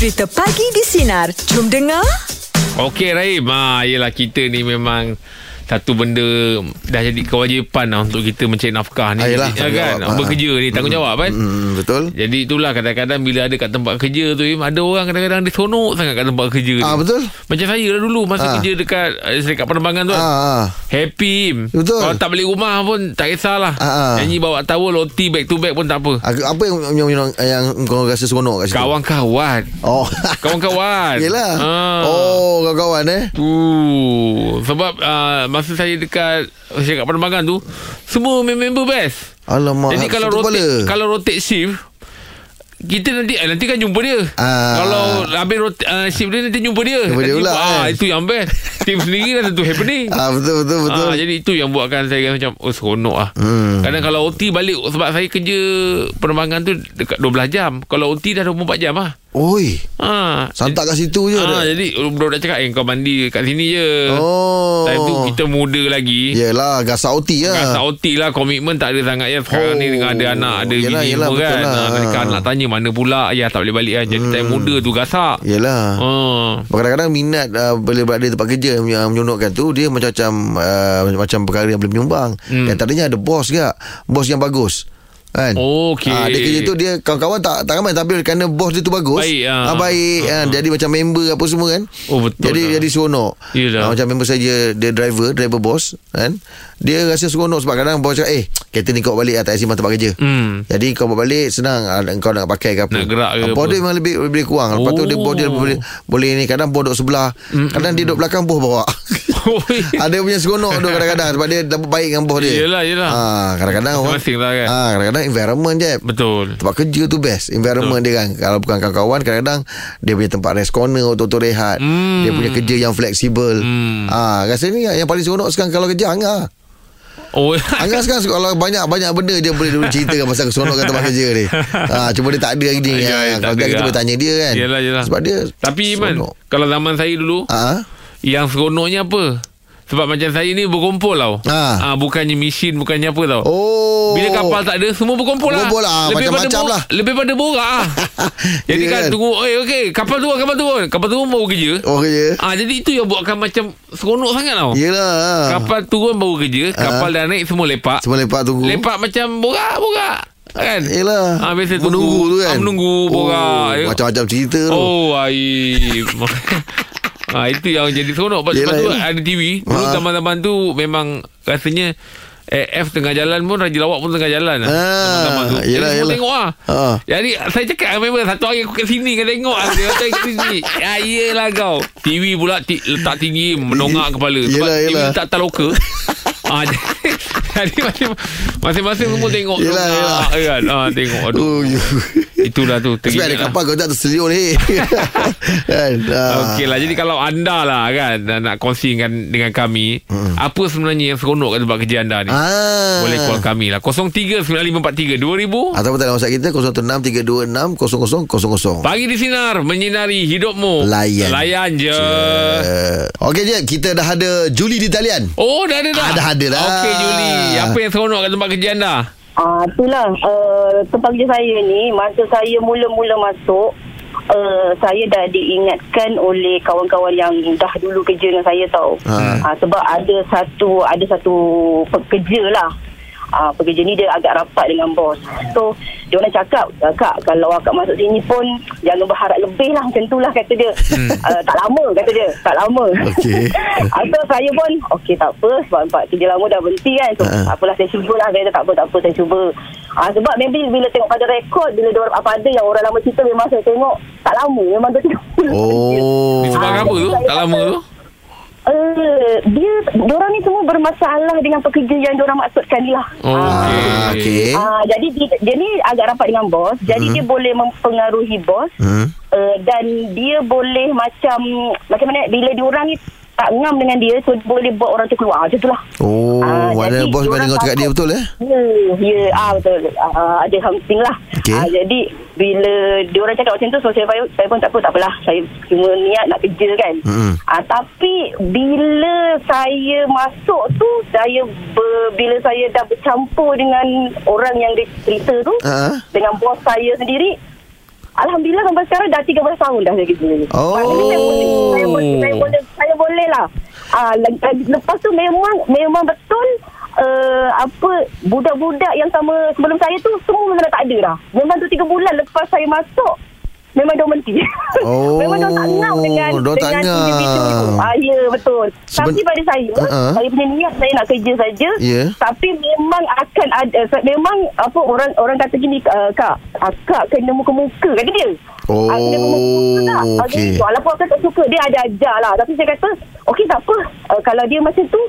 Cerita Pagi di Sinar. Jom dengar. Okey Rahim ha, Yelah kita ni memang satu benda dah jadi kewajipan lah untuk kita mencari nafkah ni Ah, yelah, ya kan tanggungjawab. bekerja ni tanggungjawab kan Hmm, betul. jadi itulah kadang-kadang bila ada kat tempat kerja tu Im, ada orang kadang-kadang dia seronok sangat kat tempat kerja Ah, ni betul. macam saya lah dulu masa Ah. kerja dekat eh, dekat penerbangan tu. Ah, ah. happy Im. Betul. kalau tak balik rumah pun tak kisahlah Ah, ah. nyanyi bawa towel OT back to back pun tak apa Apa yang, yang, yang, yang kau rasa seronok kat situ? kawan-kawan Oh. kawan-kawan Yelah. Ah. Oh, kawan-kawan eh. Uh, sebab uh, masa saya dekat saya kat penerbangan tu semua member best. Alamak. Jadi kalau rotate kepala. kalau rotate shift kita nanti eh, nanti kan jumpa dia. Ah. Kalau habis rot, uh, shift dia nanti jumpa dia. Jumpa dia pula, ah, kan? itu yang best. Tim sendiri dah tentu happening. Ah, betul, betul, betul. Ah, jadi itu yang buatkan saya macam oh seronok ah. Hmm. Kadang kalau OT balik sebab saya kerja penerbangan tu dekat 12 jam. Kalau OT dah 24 jam ah. Oi. Ha, Santak kat situ je. Ah, dah. jadi budak-budak cakap eh kau mandi kat sini je. Oh. Time tu kita muda lagi. Yelah, gasak OT lah. Rasa OT lah Komitmen tak ada sangat ya Sekarang Oh. ni dengan ada anak Ada Yelah, bini yelah, semua kan lah. ha, anak tanya Mana pula Ya tak boleh balik kan Jadi time muda tu gasak Yelah. Oh. Kadang-kadang minat uh, bila berada di tempat kerja yang menyonokkan tu dia macam-macam uh, macam perkara yang boleh menyumbang. Hmm. Hmm. Dan tadinya ada bos gak, bos yang bagus. Kan? Okey. Ah, dia kerja tu dia kawan-kawan tak tak ramai tapi kerana bos dia tu bagus. Baik, ah, baik ah, jadi macam member apa semua kan. Oh, betul Jadi lah. jadi seronok. Yelah. Ah, macam member saya dia driver, driver bos kan. Dia rasa seronok sebab kadang bos cakap eh kereta ni kau balik ah, tak simpan tempat kerja. Hmm. Jadi kau balik senang ah, kau nak pakai ke apa. Nak gerak ke Bos apa. dia memang lebih lebih kurang. Lepas tu dia bos dia Oh. boleh boleh ni kadang bos duduk sebelah, kadang dia duduk belakang bos bawa. Ada punya seronok tu kadang-kadang sebab dia dapat baik dengan bos dia. Yelah, yelah. Ah, kadang-kadang orang lah kan. Ah, kadang-kadang environment je. Betul Tempat kerja tu best Environment dia kan Kalau bukan kawan-kawan Kadang-kadang Dia punya tempat rest corner Untuk rehat Hmm. Dia punya kerja yang fleksibel Hmm. ah, Rasa ni yang paling seronok sekarang Kalau kerja Angah Oh Angah sekarang Kalau banyak-banyak benda Dia boleh dia boleh ceritakan Pasal keseronokan tempat kerja dia ah, Cuma dia tak ada hari ni Ya, ah, ya, Kalau kita lah. boleh tanya dia kan Yelah, yelah. Sebab dia Tapi Iman. Kalau zaman saya dulu ah, Yang seronoknya apa Sebab macam saya ni berkumpul tau Ah. ah, Bukannya mesin Bukannya apa tau Oh Bila kapal tak ada Semua berkumpul lah Berkumpul lah, Lebih pada macam-macam lah. Lebih pada borak lah Jadi Ya kan kan? tunggu Eh okey Kapal turun Kapal turun Kapal turun baru kerja Oh kerja Ah jadi itu yang buatkan macam seronok sangat tau. Yelah Kapal turun baru kerja, kapal dah naik semua lepak. Ah. Semua lepak tunggu Lepak macam borak-borak. Kan? Yelah Ah biasa Menunggu tunggu. tu kan Ah, menunggu borak. oh, Macam-macam cerita tu Oh, ai. ah itu yang jadi seronok. Lepas Yelah, tu yelah. ada TV. Dulu Ah. zaman-zaman tu memang rasanya eh, F tengah jalan pun Raja Lawak pun tengah jalan lah. Ah, tu. Jadi yelah, semua yelah. tengok lah. Ah. Jadi saya cakap memang satu hari aku kat sini kan tengok lah. Dia kata kat sini. Ya iyalah kau. TV pula ti- letak tinggi menongak kepala. Sebab Yelah, TV yelah. letak tak loka. ah, jadi masing- masing-masing semua tengok. Yelah, tengok, Kan? Ah, tengok. Aduh. Itulah tu. Sebab ada lah. kapal kau tak terseliur ni kan? Ah. Okey lah Jadi kalau anda lah kan Nak kongsikan dengan kami hmm. Apa sebenarnya yang seronok Kat tempat kerja anda ni Ah. Boleh call kami lah 0395432000 Ataupun dalam WhatsApp kita 0163260000. Pagi di Sinar Menyinari hidupmu Layan. Layan je Okey je kita dah ada Juli di talian. Oh dah ada dah Ah, dah ada dah. Okey Juli Apa yang seronok kat tempat kerja anda Ah, itulah uh, tempat kerja saya ni masa saya mula-mula masuk uh, saya dah diingatkan oleh kawan-kawan yang dah dulu kerja dengan saya tau. Ha. Ah, sebab ada satu ada satu pekerja lah. Ah, pekerja ni dia agak rapat dengan bos. So, dia orang cakap, "Ah, Kak, kalau akak masuk sini pun jangan berharap lebih lah. Macam tu lah kata dia. Ah, tak lama kata dia, tak lama. Okey. Ah, so saya pun Okey tak apa. Sebab tempat kerja lama dah berhenti kan. So tak apalah saya cuba lah. Saya kata tak apa tak apa saya cuba. Ah, Sebab maybe bila tengok pada rekod Bila dia orang apa ada yang orang lama cerita Memang saya tengok Tak lama. Memang dia Oh. Sebab Ah, apa tu? Tak lama tu Uh, dia Diorang ni semua bermasalah Dengan pekerja yang diorang maksudkan ni lah Oh, Ah, Ah, okey. Ah, jadi dia, dia ni agak rapat dengan bos. Jadi dia boleh mempengaruhi bos. Hmm. Uh, dan dia boleh macam macam mana bila diorang ni tak ngam dengan dia so dia boleh buat orang tu keluar macam tu lah. Oh, mana jadi bos mana kau cakap dia betul eh? Ya, ya, ah betul. Ah, ada something lah. Okey. Ah, jadi bila diorang cakap macam tu so saya, saya pun tak apa tak apalah. Saya cuma niat nak kerja kan. Mm-mm. Ah, tapi bila saya masuk tu saya ber, bila saya dah bercampur dengan orang yang dia cerita tu Ah. dengan bos saya sendiri Alhamdulillah sampai sekarang dah 13 tahun dah saya kerja ni. Oh. Maknanya saya boleh, saya boleh, saya boleh, saya boleh lah. Ah, le- le- lepas tu memang memang betul uh, apa budak-budak yang sama sebelum saya tu semua memang tak ada dah. Memang tu 3 bulan lepas saya masuk memang dia berhenti. Oh, memang dia tak ngau dengan dia tak dengan ngau. individu itu. Ah, ya betul. Seben- Tapi pada saya, Uh-uh. saya punya niat saya nak kerja saja. Ya. Tapi memang akan ada memang apa orang orang kata gini uh, kak, akak kena muka-muka kata dia. Oh, Ah, kena muka-muka tak? Ah, okey. gitu. Walaupun akak tak suka dia ada ajar lah. Tapi saya kata okey tak apa. Uh, kalau dia macam tu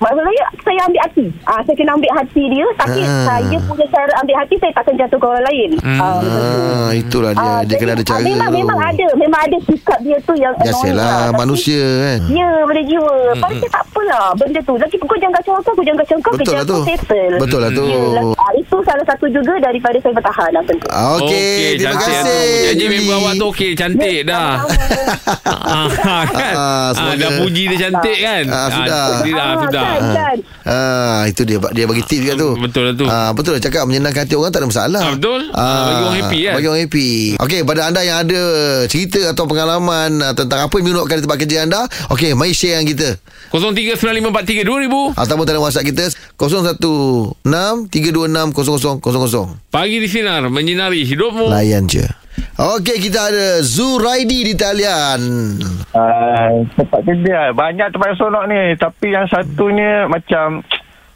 Maksud saya, saya ambil hati. Ah, saya kena ambil hati dia. Tapi Ah. saya punya cara ambil hati, saya takkan jatuh ke orang lain. Ah, macam tu. Ah, itulah dia. Ah, dia kena ada jadi, cara. ah, memang, memang ada. Memang ada sikap dia tu yang annoying lah. Biasalah manusia kan. Ya, pada jiwa. Pada saya tak apalah benda tu. Lagi kau jangan kacau aku, aku jangan kacau kau. Betul lah tu. settle. Betul lah tu. Ya, lah. Ah, itu salah satu juga daripada saya bertahan. lah, tentu. Ah, Okey, terima kasih. Julie. member awak tu okey, cantik dah. Ah, kan? Ah, Ah, dah puji dia cantik kan? Ah, sudah. Ah, kan, kan. Ah, itu dia dia bagi tips juga tu. Betul lah tu. Ah, betul lah cakap menyenangkan hati orang tak ada masalah. Ah, betul. Ah, bagi orang happy kan? Bagi orang happy. Okey, pada anda yang ada cerita atau pengalaman ah, tentang apa yang menyuruhkan di tempat kerja anda, okey, mari share dengan kita. 0395432000 Ataupun talian WhatsApp kita 0163260000. Pagi di sinar menyinari hidupmu. Layan je. Okey, kita ada Zuraidi di talian. Uh, tempat kerja banyak tempat yang seronok ni tapi yang satunya macam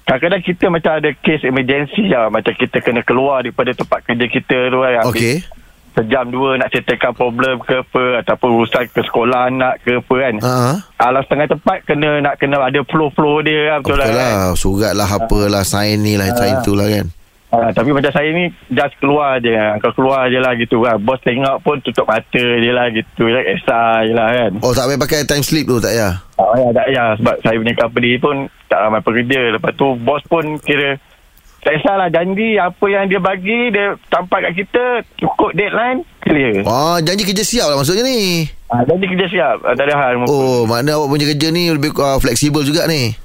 kadang-kadang kita macam ada case emergency lah macam kita kena keluar daripada tempat kerja kita tu kan Okey. sejam dua nak settlekan problem ke apa ataupun urusan ke sekolah anak ke apa kan Ha. alam setengah tempat kena nak kena ada flow-flow dia kan, betul Betul lah, kan? lah. Surat lah apalah sign ni lah sign tu lah kan. Ha, tapi macam saya ni just keluar je Kau keluar je lah gitu kan Bos tengok pun tutup mata je lah gitu kan Esah je lah kan Oh tak payah pakai time slip tu tak ya. Tak payah, tak payah. Sebab saya punya company pun tak ramai pekerja. Lepas tu bos pun kira tak kisahlah janji apa yang dia bagi dia tampak kat kita cukup deadline clear. Oh, janji kerja siap lah maksudnya ni. Ha, janji kerja siap. Ah, Tak ada hal. Oh, makna awak punya kerja ni lebih uh, fleksibel juga ni.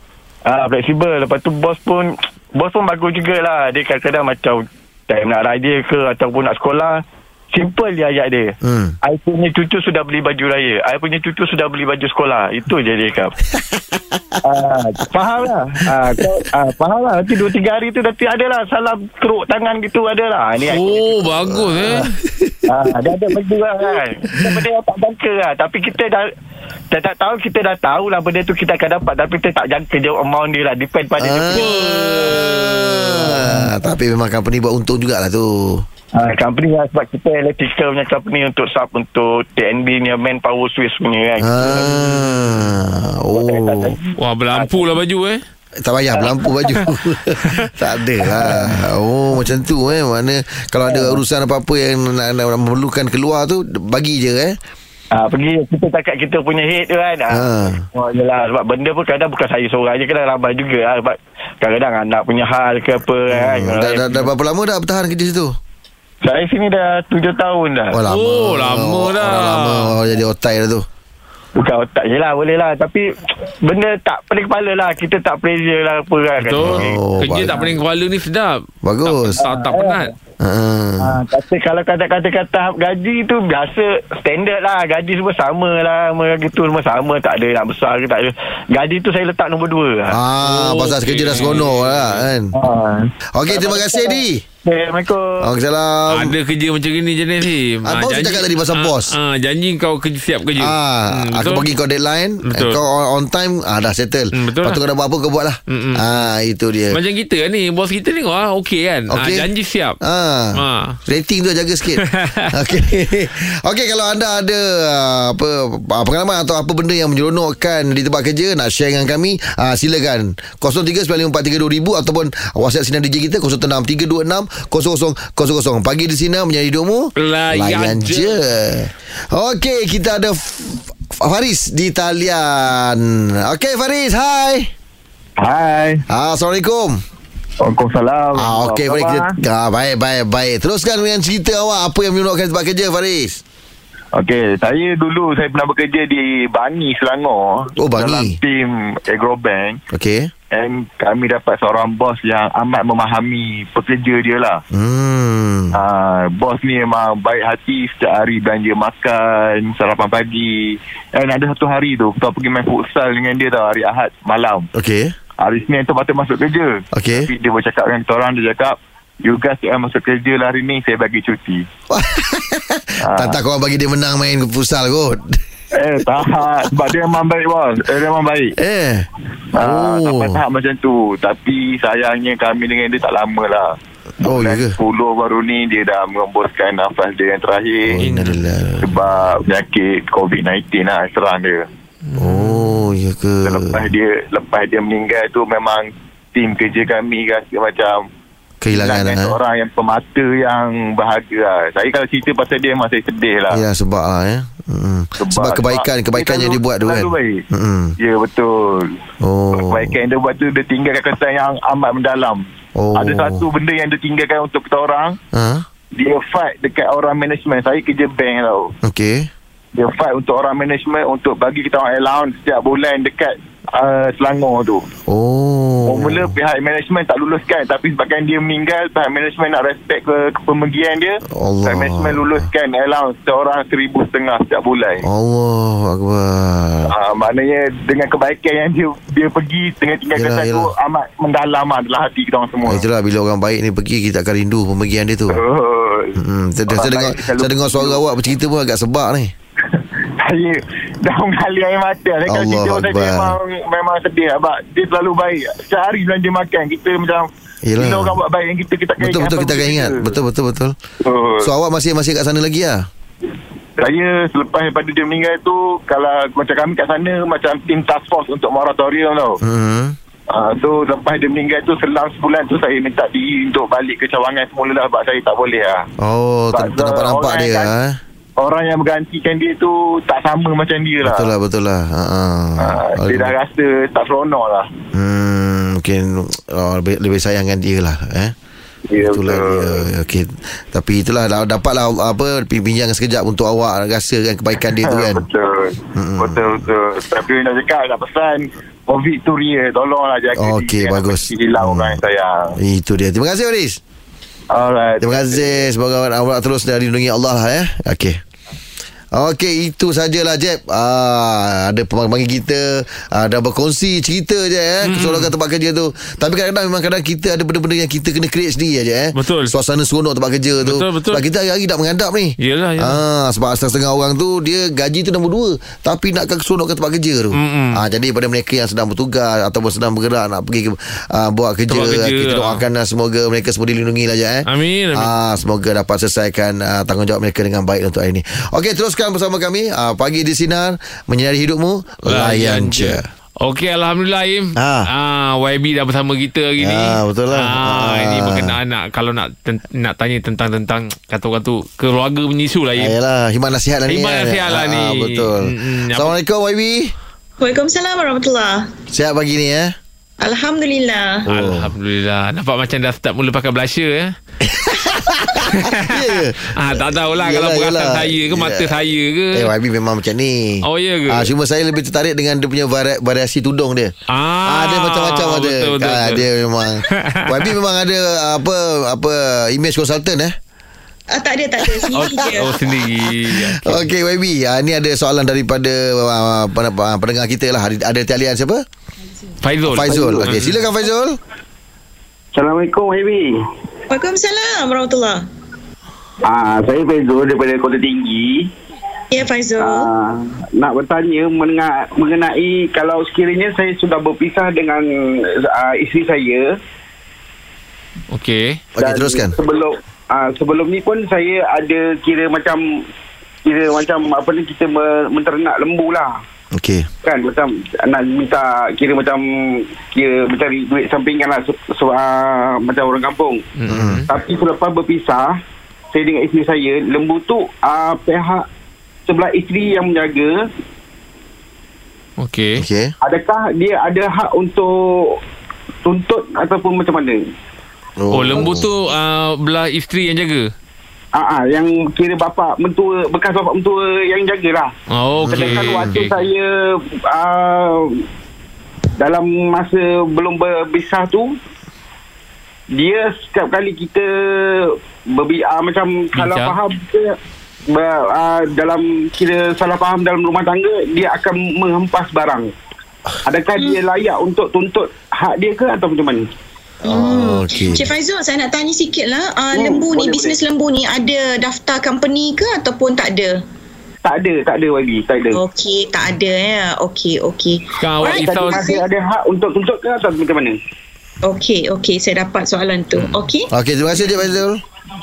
Ha, fleksibel. Lepas tu bos pun bos pun bagus jugalah. Dia kadang-kadang macam time nak raya ke ataupun nak sekolah simple dia ayat dia. Hmm. I punya cucu sudah beli baju raya. I punya cucu sudah beli baju sekolah. Itu je dia cakap. ah, faham lah. Ah, kau, ah, faham lah. Nanti dua tiga hari tu nanti ada lah salam keruk tangan gitu ada lah. Ini Oh, bagus eh. ah, ada ada baju lah kan. Kita benda yang tak jangka lah. Tapi kita dah tak, tak tahu kita dah tahu lah benda tu kita akan dapat tapi kita tak jangka je amount dia lah depend pada dia punya Ah, tapi memang company buat untung jugalah tu. Ah, company lah sebab kita electrical punya company untuk sub untuk TNB punya manpower switch punya kan. Ah. Oh. Wah, berlampu lah baju eh. Tak payah berlampu baju Tak ada lah Oh macam tu eh Mana Kalau ada urusan apa-apa Yang nak, nak, nak memerlukan keluar tu Bagi je eh Ah, pergi kita takat kita punya head tu kan. Ah. Ha. Oh, yelah, sebab benda pun kadang bukan saya seorang je, kadang ramai juga lah. Sebab kadang-kadang anak punya hal ke apa kan. hmm. dah, dah, dah berapa lama dah bertahan kerja situ? Saya sini dah tujuh tahun dah. Oh lama Oh, lama dah. Orang lama oh, Jadi otai dah tu Bukan otak je lah, boleh lah. Tapi benda tak pening kepala lah. Kita tak pressure lah apa kan. Betul. Oh, Kerja bagus. tak pening kepala ni sedap. Bagus Tak, tak penat. ha. Ha, kata kalau kata-kata tahap gaji tu biasa standard lah gaji semua sama lah semua gitu semua sama tak ada nak besar ke tak ada gaji tu saya letak nombor dua lah. Ah, Oh, pasal okey. kerja dah seronok lah kan Ha. Okey terima kasih Di Assalamualaikum. Waalaikumsalam Ada kerja macam ni jenis ni. Ah, bos cakap tadi pasal ah, bos. Ah, janji kau kerja siap kerja. Ah, Hmm, aku betul? bagi kau deadline, Betul. kau on, on time, ah dah settle. Hmm, betul Lepas tu lah. kau dah buat apa kau buat lah. Mm-mm. Ah, itu dia. Macam kita ni, bos kita tengok ah okey kan. Okey. Ah, janji siap. Ah. Ah. Rating tu jaga sikit. Okey. Okey kalau anda ada ah, apa ah, pengalaman atau apa benda yang menyeronokkan di tempat kerja nak share dengan kami, ah, silakan 0395432000 ataupun WhatsApp sinar DJ kita 0363260000. Pagi di sini menjadi hidupmu. Layan je. je. Okey, kita ada Faris di talian. Okey Faris, hai. Hai. Ah, Assalamualaikum. Waalaikumsalam. Ah, okey, baik kita. Ah, baik, baik, baik. Teruskan dengan cerita awak apa yang menyuruhkan tempat kerja Faris. Okey, saya dulu saya pernah bekerja di Bangi Selangor. Oh, Bangi. Dalam tim Agrobank. Okey. And kami dapat seorang bos yang amat memahami pekerja dia lah. Hmm. Uh, bos ni memang baik hati setiap hari belanja makan, sarapan pagi. Dan ada satu hari tu, kita pergi main futsal dengan dia tau, hari Ahad malam. Okey. Hari Senin tu patut masuk kerja. Okey. Tapi dia bercakap dengan kita orang, dia cakap, You guys jangan masuk kerja lah hari ni, saya bagi cuti. Tak tak korang bagi dia menang main futsal kot. Eh, tak. Sebab dia memang baik, bos. Eh, dia memang baik. Eh. Ah, Oh. sampai tahap macam tu. Tapi sayangnya kami dengan dia tak lama lah. Oh, ya ke? 10 baru ni dia dah mengembuskan nafas dia yang terakhir. Innalillah. Sebab penyakit COVID-19 lah serang dia. Oh, ya ke? Lepas dia lepas dia meninggal tu memang tim kerja kami rasa macam Kehilangan kehilangan lah. seorang yang pemata yang bahagia lah. Saya kalau cerita pasal dia memang saya sedih lah. Ya, sebab lah ya. Hmm. Sebab kebaikan, kebaikan yang dia buat tu kan. Baik. Hmm. Ya betul. Oh. Kebaikan yang dia buat tu dia tinggalkan kesan yang amat mendalam. Oh. Ada satu benda yang dia tinggalkan untuk kita orang. Ha? Dia fight dekat orang management. Saya kerja bank tau. Okey. Dia fight untuk orang management untuk bagi kita orang allowance setiap bulan dekat uh, Selangor tu. Oh. Mula pihak management tak luluskan tapi sebabkan dia meninggal pihak management nak respect ke kepemergian dia. Allah. Pihak management luluskan allowance seorang seribu setengah setiap bulan. Allah Akbar. Ah, maknanya dengan kebaikan yang dia dia pergi dengan tinggal Yelah, kesan tu amat mendalam dalam hati kita orang semua. Ah, Itulah bila orang baik ni pergi kita akan rindu pemergian dia tu. Oh. Hmm, saya, saya dengar saya dengar suara awak bercerita pun agak sebab ni. saya dah mengalir air mata. Kalau Allah cerita saya Akbar. memang, memang sedih sebab dia selalu baik. Setiap hari belanja makan kita macam Yelah. bila orang buat baik yang kita kita Betul betul kita akan ingat. Betul betul betul. So awak masih masih kat sana lagi lah. Saya selepas daripada dia meninggal tu kalau macam kami kat sana macam tim task force untuk moratorium tau. Hmm. Uh, so lepas dia meninggal tu selang sebulan tu saya minta diri untuk balik ke cawangan semula lah sebab saya tak boleh lah. Oh, Sebab ter- nampak orang dia yang- eh. Orang yang menggantikan dia tu tak sama macam dia lah. Betul lah betul lah. Ha. Uh, dia dah rasa tak seronok lah. Hmm, mungkin oh, lebih, lebih sayangkan dia lah eh. Ya, itulah betul. dia. Okey. Tapi itulah dapatlah apa pinjam sekejap untuk awak rasakan kebaikan dia tu kan. betul. Mm-mm. Betul betul. Tapi nak cakap nak pesan COVID tu real. Tolonglah jaga Okey, diri. bagus. Jangan Hilang Hmm. orang yang sayang. Itu dia. Terima kasih Waris. Alright. Terima kasih Semoga awak terus dilindungi Allah lah ya Okey Okey itu sajalah Jeb ah, Ada pemanggi kita ah, Dah berkongsi cerita je eh mm Keseronokan tempat kerja tu Tapi kadang-kadang memang kadang kita Ada benda-benda yang kita kena create sendiri aja eh Betul. Suasana seronok tempat kerja tu Betul, betul. Sebab kita hari-hari nak menghadap ni Yelah, yelah. ah, Sebab setengah orang tu Dia gaji tu nombor dua Tapi nakkan keseronokan tempat kerja tu Mm-mm. ah, Jadi pada mereka yang sedang bertugas Ataupun sedang bergerak Nak pergi ke, ah, buat kerja, Tempat kerja, Kita ah. doakan ah, semoga mereka semua dilindungi lah je eh Amin, amin. Ah, semoga dapat selesaikan uh, tanggungjawab mereka dengan baik untuk hari ini. Okey, teruskan bersama kami. Uh, pagi di sinar menyinari hidupmu. Layan je. Okey Alhamdulillah Im Ah. ah. YB dah bersama kita hari ni Ah, betul lah. ah, Ah. Ini berkenaan nak Kalau nak ten, nak tanya tentang tentang Kata orang tu Keluarga menyisu lah Im Ayolah, himat nasihat lah ni. Himat kan? nasihat lah Ah, ni. Betul. Mm-mm. Assalamualaikum YB. Waalaikumsalam warahmatullahi Sihat pagi ni eh. Alhamdulillah. Oh. Alhamdulillah Nampak macam dah start mula pakai blusher eh Ya. ah, Tak tahulah Yelah, Kalau perasan yelah. saya ke Mata Ya. saya ke Eh, YB memang macam ni. Oh, ya ke? Ah, cuma saya lebih tertarik dengan dia punya vari- variasi tudung dia. Ah, Ah, dia macam-macam ada. betul, betul, ah, betul. dia memang YB memang ada apa apa image consultant eh. Ah, tak ada, tak ada. Oh, Sendiri je. oh sendiri Okey YB, ah, ni ada soalan daripada uh, pendengar kita lah. Ada ada talian siapa? Faizul Faizul. Okey, silakan Faizul. Assalamualaikum Habi. Waalaikumsalam warahmatullahi. Ah, saya Faizul daripada Kota Tinggi. Ya, Faizul. Ah, nak bertanya mengenai, mengenai kalau sekiranya saya sudah berpisah dengan ah, isteri saya Okey Okey, teruskan. Sebelum ah, sebelum ni pun saya ada kira macam kira macam apa ni kita me- menternak lembu lah. Okey. kan macam nak minta kira macam kira mencari duit sampingan lah se- se- ah, macam orang kampung. mm Tapi selepas berpisah, saya dengan isteri saya, lembu tu uh, pihak sebelah isteri yang menjaga, Okey Okey. adakah dia ada hak untuk tuntut ataupun macam mana? Oh lembu tu uh, Belah isteri yang jaga Ah, ah, yang kira bapa mentua bekas bapa mentua yang jagalah. Oh, okey. Sedangkan waktu okey. saya uh, dalam masa belum berpisah tu dia setiap kali kita berbi uh, macam salah Bincang. faham ke ber, uh, dalam kira salah faham dalam rumah tangga dia akan menghempas barang. Adakah dia layak untuk tuntut hak dia ke atau macam mana? Oh, okey. Cik Faizul, saya nak tanya sikit lah. Uh, Hmm, lembu ni, boleh, bisnes lembu ni ada daftar company ke ataupun tak ada? Tak ada, tak ada lagi, tak ada. Okey, tak ada ya. Okey, okey. Sekarang awak risau ada, ada hak untuk tuntut ke atau macam mana? Okey, okey. Saya dapat soalan tu. Okey. Okey, terima kasih Cik Faizul.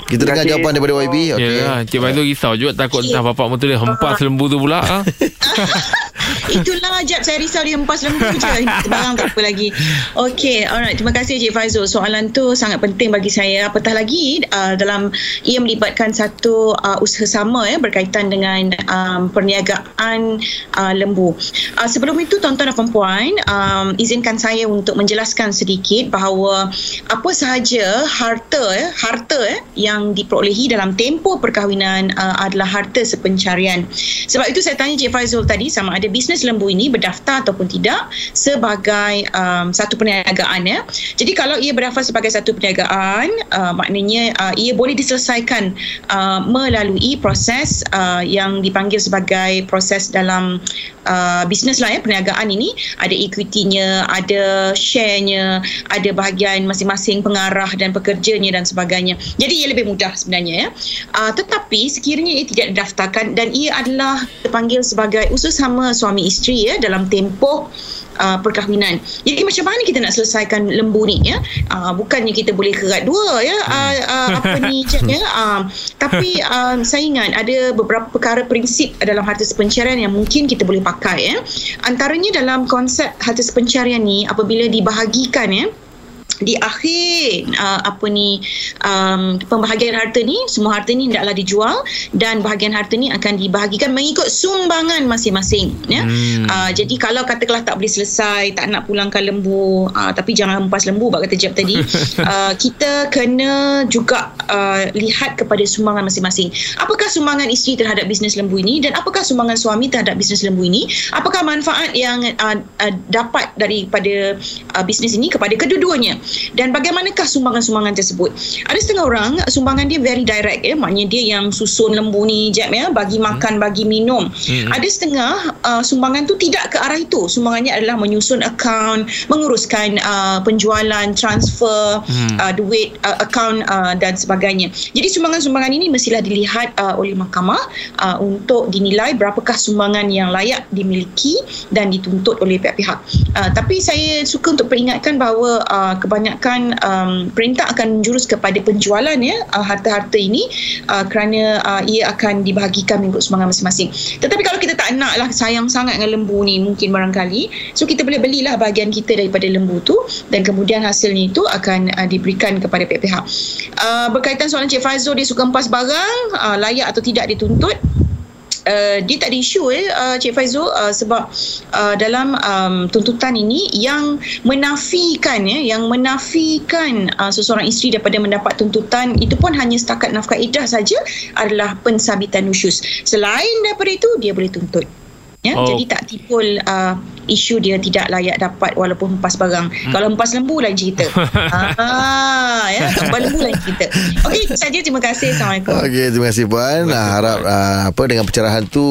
Kita dengar jawapan daripada YB. Okey. Ya, Cik Faizul risau juga takut entah bapak motor dia hempas lembu tu pula. Ha? Itulah Jap Saya risau dia hempas lembu je. Barang tak apa lagi. Okey Alright. Terima kasih Cik Faizul. Soalan tu sangat penting bagi saya. Apatah lagi uh, Dalam Ia melibatkan satu uh, Usaha sama ya Berkaitan dengan um, Perniagaan uh, Lembu. Uh, Sebelum itu Tuan-tuan dan puan um, Izinkan saya untuk menjelaskan sedikit Bahawa Apa sahaja Harta ya, Harta ya, Yang diperolehi dalam tempoh perkahwinan uh, Adalah harta sepencarian. Sebab itu saya tanya Cik Faizul tadi Sama ada bisnes lembu ini Berdaftar ataupun tidak Sebagai um, Satu perniagaan ya. Jadi kalau ia berdaftar sebagai satu perniagaan uh, Maknanya uh, Ia boleh diselesaikan uh, Melalui proses uh, Yang dipanggil sebagai Proses dalam uh, Bisnes lah ya Perniagaan ini. Ada equity-nya Ada share-nya Ada bahagian masing-masing pengarah Dan pekerjanya dan sebagainya. Jadi ia lebih mudah sebenarnya ya. Uh, Tetapi sekiranya ia tidak didaftarkan Dan ia adalah Terpanggil sebagai Usaha sama suami isteri ya Dalam tempoh uh, perkahwinan. Jadi macam mana kita nak selesaikan lembu ni ya? Uh, bukannya kita boleh kerat dua ya uh, uh, apa ni Jad, ya. Uh, tapi uh, saya ingat ada beberapa perkara prinsip dalam harta sepencarian yang mungkin kita boleh pakai ya. Antaranya dalam konsep harta sepencarian ni apabila dibahagikan ya di akhir uh, apa ni um, pembahagian harta ni semua harta ni hendaklah dijual dan bahagian harta ni akan dibahagikan mengikut sumbangan masing-masing ya. Hmm. uh, jadi kalau katakanlah tak boleh selesai tak nak pulangkan lembu uh, tapi jangan hempas lembu bab kata Jeb tadi uh, kita kena juga uh, lihat kepada sumbangan masing-masing. Apakah sumbangan isteri terhadap bisnes lembu ini dan apakah sumbangan suami terhadap bisnes lembu ini? Apakah manfaat yang uh, uh, dapat daripada uh, bisnes ini kepada kedua-duanya dan bagaimanakah sumbangan-sumbangan tersebut? Ada setengah orang sumbangan dia very direct ya. Maknanya dia yang susun lembu ni jap ya. Bagi makan bagi minum. Hmm. ada setengah uh, sumbangan tu tidak ke arah itu. Sumbangannya adalah menyusun akaun menguruskan uh, penjualan transfer Hmm. uh, duit uh, akaun uh, dan sebagainya. Jadi sumbangan-sumbangan ini mestilah dilihat uh, oleh mahkamah uh, untuk dinilai berapakah sumbangan yang layak dimiliki dan dituntut oleh pihak-pihak. Uh, tapi saya suka untuk peringatkan bahawa uh, kebanyakan um, perintah akan menjurus kepada penjualan ya uh, harta-harta ini uh, kerana uh, ia akan dibahagikan mengikut sumbangan masing-masing. Tetapi kalau kita tak nak lah sayang sangat dengan lembu ni mungkin barangkali so kita boleh belilah bahagian kita daripada lembu tu dan kemudian hasilnya itu akan uh, diberikan kepada pihak-pihak. Uh, berkaitan soalan Cik Faizul dia suka empas barang uh, layak atau tidak dituntut Uh, dia tak ada isu eh uh, Cik Faizul uh, sebab uh, dalam um, tuntutan ini yang menafikan ya yang menafikan uh, seseorang isteri daripada mendapat tuntutan itu pun hanya setakat nafkah iddah saja adalah pensabitan nusyus selain daripada itu dia boleh tuntut ya Oh. jadi tak tipul uh, isu dia tidak layak dapat walaupun hempas barang hmm. kalau hempas lembu lain cerita ah ya hempas lembu lain cerita okey saja terima kasih assalamualaikum Okey, terima kasih puan. Ah, harap ah, apa dengan pencerahan tu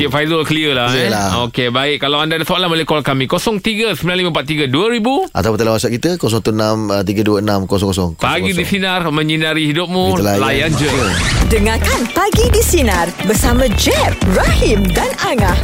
Cik Faizul clear lah, Clear eh. lah. Okey, baik. Kalau anda ada soalan boleh call kami 0395432000. ataupun dalam WhatsApp kita 0163260000. Pagi di sinar menyinari hidupmu. Layan je. Dengarkan Pagi di Sinar bersama Jeb, Rahim dan Angah.